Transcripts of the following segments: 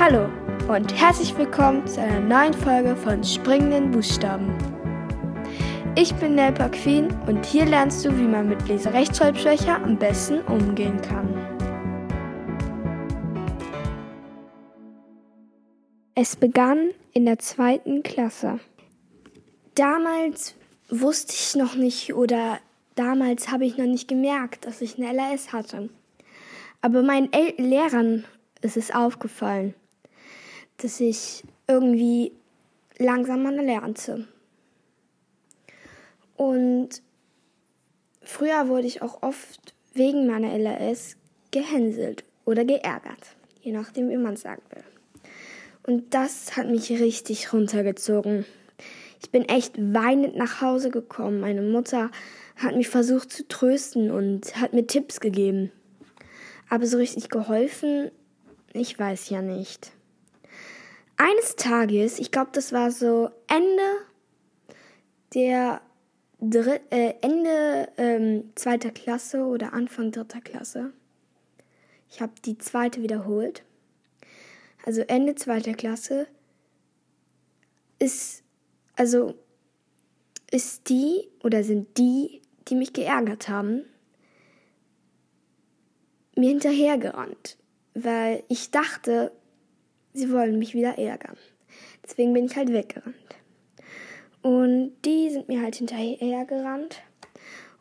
Hallo und herzlich willkommen zu einer neuen Folge von Springenden Buchstaben. Ich bin Nelpa Queen und hier lernst du, wie man mit Leserechtschreibschwäche am besten umgehen kann. Es begann in der zweiten Klasse. Damals wusste ich noch nicht oder damals habe ich noch nicht gemerkt, dass ich eine LRS hatte. Aber meinen El Lehrern ist es aufgefallen, dass ich irgendwie langsamer lernte. Und früher wurde ich auch oft wegen meiner LRS gehänselt oder geärgert, je nachdem, wie man es sagen will. Und das hat mich richtig runtergezogen. Ich bin echt weinend nach Hause gekommen. Meine Mutter hat mich versucht zu trösten und hat mir Tipps gegeben. Aber so richtig geholfen, ich weiß ja nicht. Eines Tages, ich glaube, das war so Ende der Dritt, äh, Ende ähm, zweiter Klasse oder Anfang dritter Klasse. Ich habe die zweite wiederholt. Also Ende zweiter Klasse ist also ist die oder sind die, die mich geärgert haben, mir hinterhergerannt, weil ich dachte, sie wollen mich wieder ärgern. Deswegen bin ich halt weggerannt. Und die sind mir halt hinterhergerannt.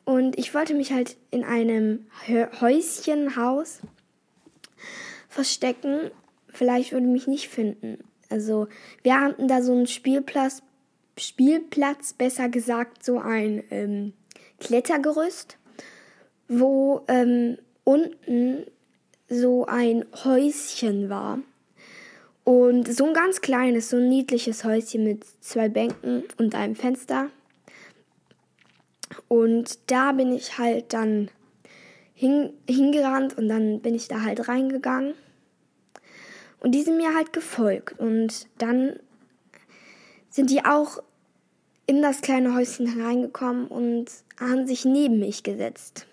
Und ich wollte mich halt in einem Häuschenhaus verstecken. Vielleicht würde mich nicht finden. Also wir hatten da so einen Spielplatz, Spielplatz, besser gesagt so ein ähm, Klettergerüst, wo ähm, unten so ein Häuschen war. Und so ein ganz kleines, so ein niedliches Häuschen mit zwei Bänken und einem Fenster. Und da bin ich halt dann hin, hingerannt und dann bin ich da halt reingegangen. Und die sind mir halt gefolgt. Und dann sind die auch in das kleine Häuschen hereingekommen und haben sich neben mich gesetzt.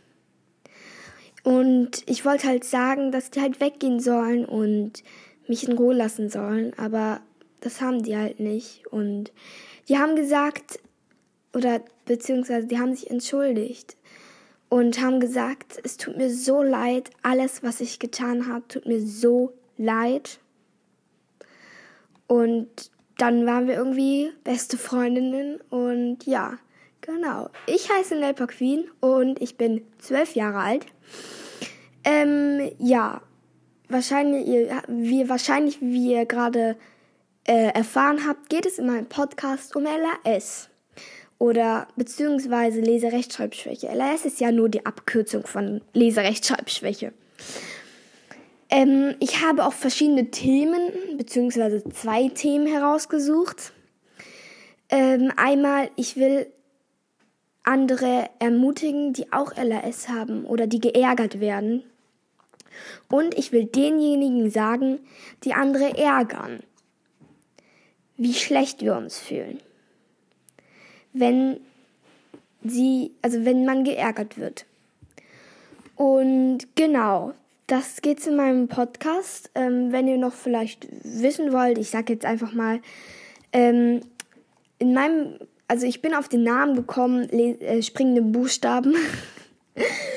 Und ich wollte halt sagen, dass die halt weggehen sollen und mich in Ruhe lassen sollen, aber das haben die halt nicht. Und die haben gesagt, oder beziehungsweise die haben sich entschuldigt und haben gesagt, es tut mir so leid, alles, was ich getan habe, tut mir so leid. Und dann waren wir irgendwie beste Freundinnen und ja, genau. Ich heiße Nelpa Queen und ich bin zwölf Jahre alt. Ähm, ja, wahrscheinlich, wie, wahrscheinlich, wie ihr gerade äh, erfahren habt, geht es in meinem Podcast um LAS oder beziehungsweise Leserechtschreibschwäche. LAS ist ja nur die Abkürzung von Leserechtschreibschwäche. Ähm, ich habe auch verschiedene Themen beziehungsweise zwei Themen herausgesucht. Ähm, einmal, ich will andere ermutigen, die auch LAS haben oder die geärgert werden. Und ich will denjenigen sagen, die andere ärgern, wie schlecht wir uns fühlen. Wenn sie, also wenn man geärgert wird. Und genau, das geht's in meinem Podcast. Ähm, wenn ihr noch vielleicht wissen wollt, ich sag jetzt einfach mal, ähm, in meinem, also ich bin auf den Namen gekommen, äh, springende Buchstaben.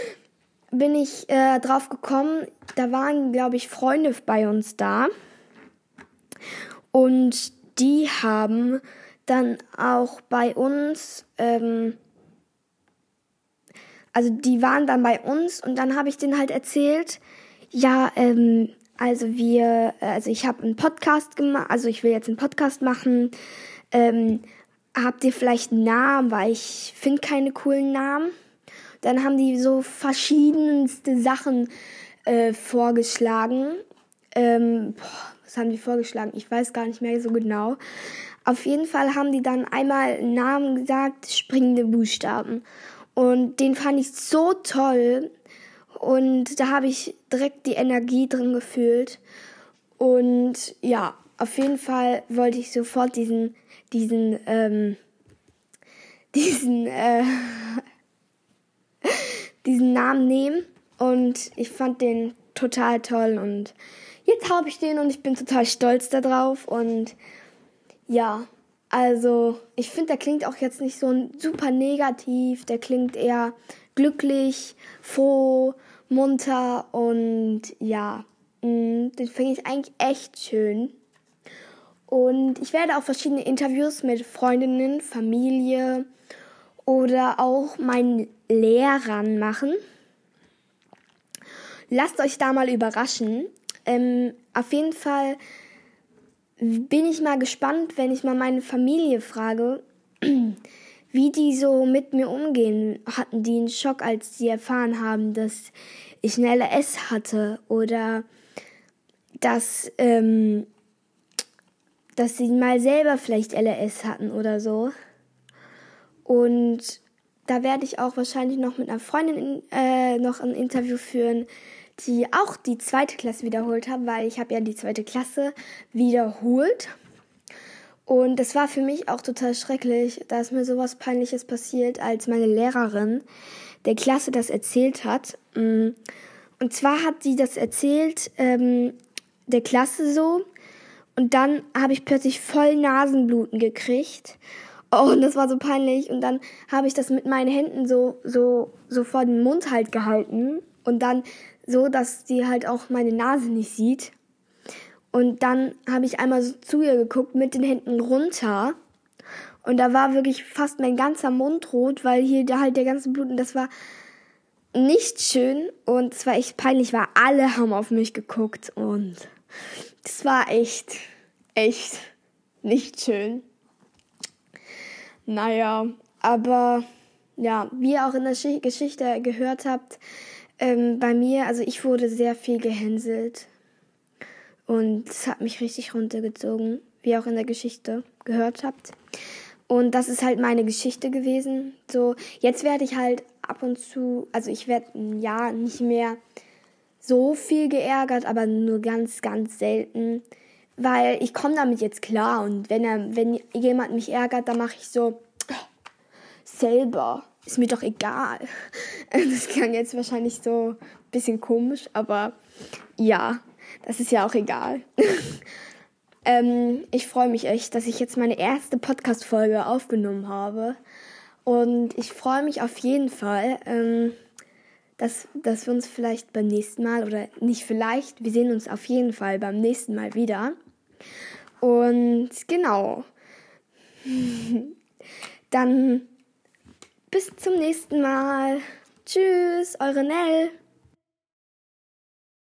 bin ich äh, drauf gekommen, da waren, glaube ich, Freunde bei uns da. Und die haben dann auch bei uns, ähm, also die waren dann bei uns und dann habe ich denen halt erzählt, ja, ähm, also wir, also ich habe einen Podcast gemacht, also ich will jetzt einen Podcast machen. Ähm, habt ihr vielleicht einen Namen, weil ich finde keine coolen Namen. Dann haben die so verschiedenste Sachen äh, vorgeschlagen. Ähm, boah, was haben die vorgeschlagen? Ich weiß gar nicht mehr so genau. Auf jeden Fall haben die dann einmal Namen gesagt, springende Buchstaben. Und den fand ich so toll. Und da habe ich direkt die Energie drin gefühlt. Und ja, auf jeden Fall wollte ich sofort diesen, diesen, ähm, diesen, äh, diesen Namen nehmen. Und ich fand den total toll. Und jetzt habe ich den und ich bin total stolz darauf und ja, also ich finde, der klingt auch jetzt nicht so super negativ, der klingt eher glücklich, froh, munter und ja, mm, den finde ich eigentlich echt schön. Und ich werde auch verschiedene Interviews mit Freundinnen, Familie oder auch meinen Lehrern machen. Lasst euch da mal überraschen. Ähm, auf jeden Fall bin ich mal gespannt, wenn ich mal meine Familie frage, wie die so mit mir umgehen. Hatten die einen Schock, als sie erfahren haben, dass ich eine LS hatte oder dass, ähm, dass sie mal selber vielleicht LS hatten oder so. Und da werde ich auch wahrscheinlich noch mit einer Freundin äh, noch ein Interview führen, die auch die zweite Klasse wiederholt hat, weil ich habe ja die zweite Klasse wiederholt. Und das war für mich auch total schrecklich, da ist mir sowas Peinliches passiert, als meine Lehrerin der Klasse das erzählt hat. Mm. Und zwar hat sie das erzählt ähm, der Klasse so. Und dann habe ich plötzlich voll Nasenbluten gekriegt. Oh, und das war so peinlich. Und dann habe ich das mit meinen Händen so, so, so vor den Mund halt gehalten. Und dann so, dass sie halt auch meine Nase nicht sieht. Und dann habe ich einmal so zu ihr geguckt mit den Händen runter. Und da war wirklich fast mein ganzer Mund rot, weil hier da halt der ganze Blut und das war nicht schön und es war echt peinlich, weil alle haben auf mich geguckt und das war echt, echt nicht schön. Naja, aber ja, wie ihr auch in der Geschichte gehört habt, ähm, bei mir, also ich wurde sehr viel gehänselt. Und es hat mich richtig runtergezogen, wie ihr auch in der Geschichte gehört habt. Und das ist halt meine Geschichte gewesen. So, jetzt werde ich halt ab und zu, also ich werde ja nicht mehr so viel geärgert, aber nur ganz, ganz selten. Weil ich komme damit jetzt klar und wenn er, wenn jemand mich ärgert, dann mache ich so selber ist mir doch egal. Das klang jetzt wahrscheinlich so ein bisschen komisch, aber ja, das ist ja auch egal. ähm, ich freue mich echt, dass ich jetzt meine erste Podcast-Folge aufgenommen habe. Und ich freue mich auf jeden Fall, ähm, dass, dass wir uns vielleicht beim nächsten Mal, oder nicht vielleicht, wir sehen uns auf jeden Fall beim nächsten Mal wieder. Und genau. Dann bis zum nächsten Mal. Tschüss, eure Nell.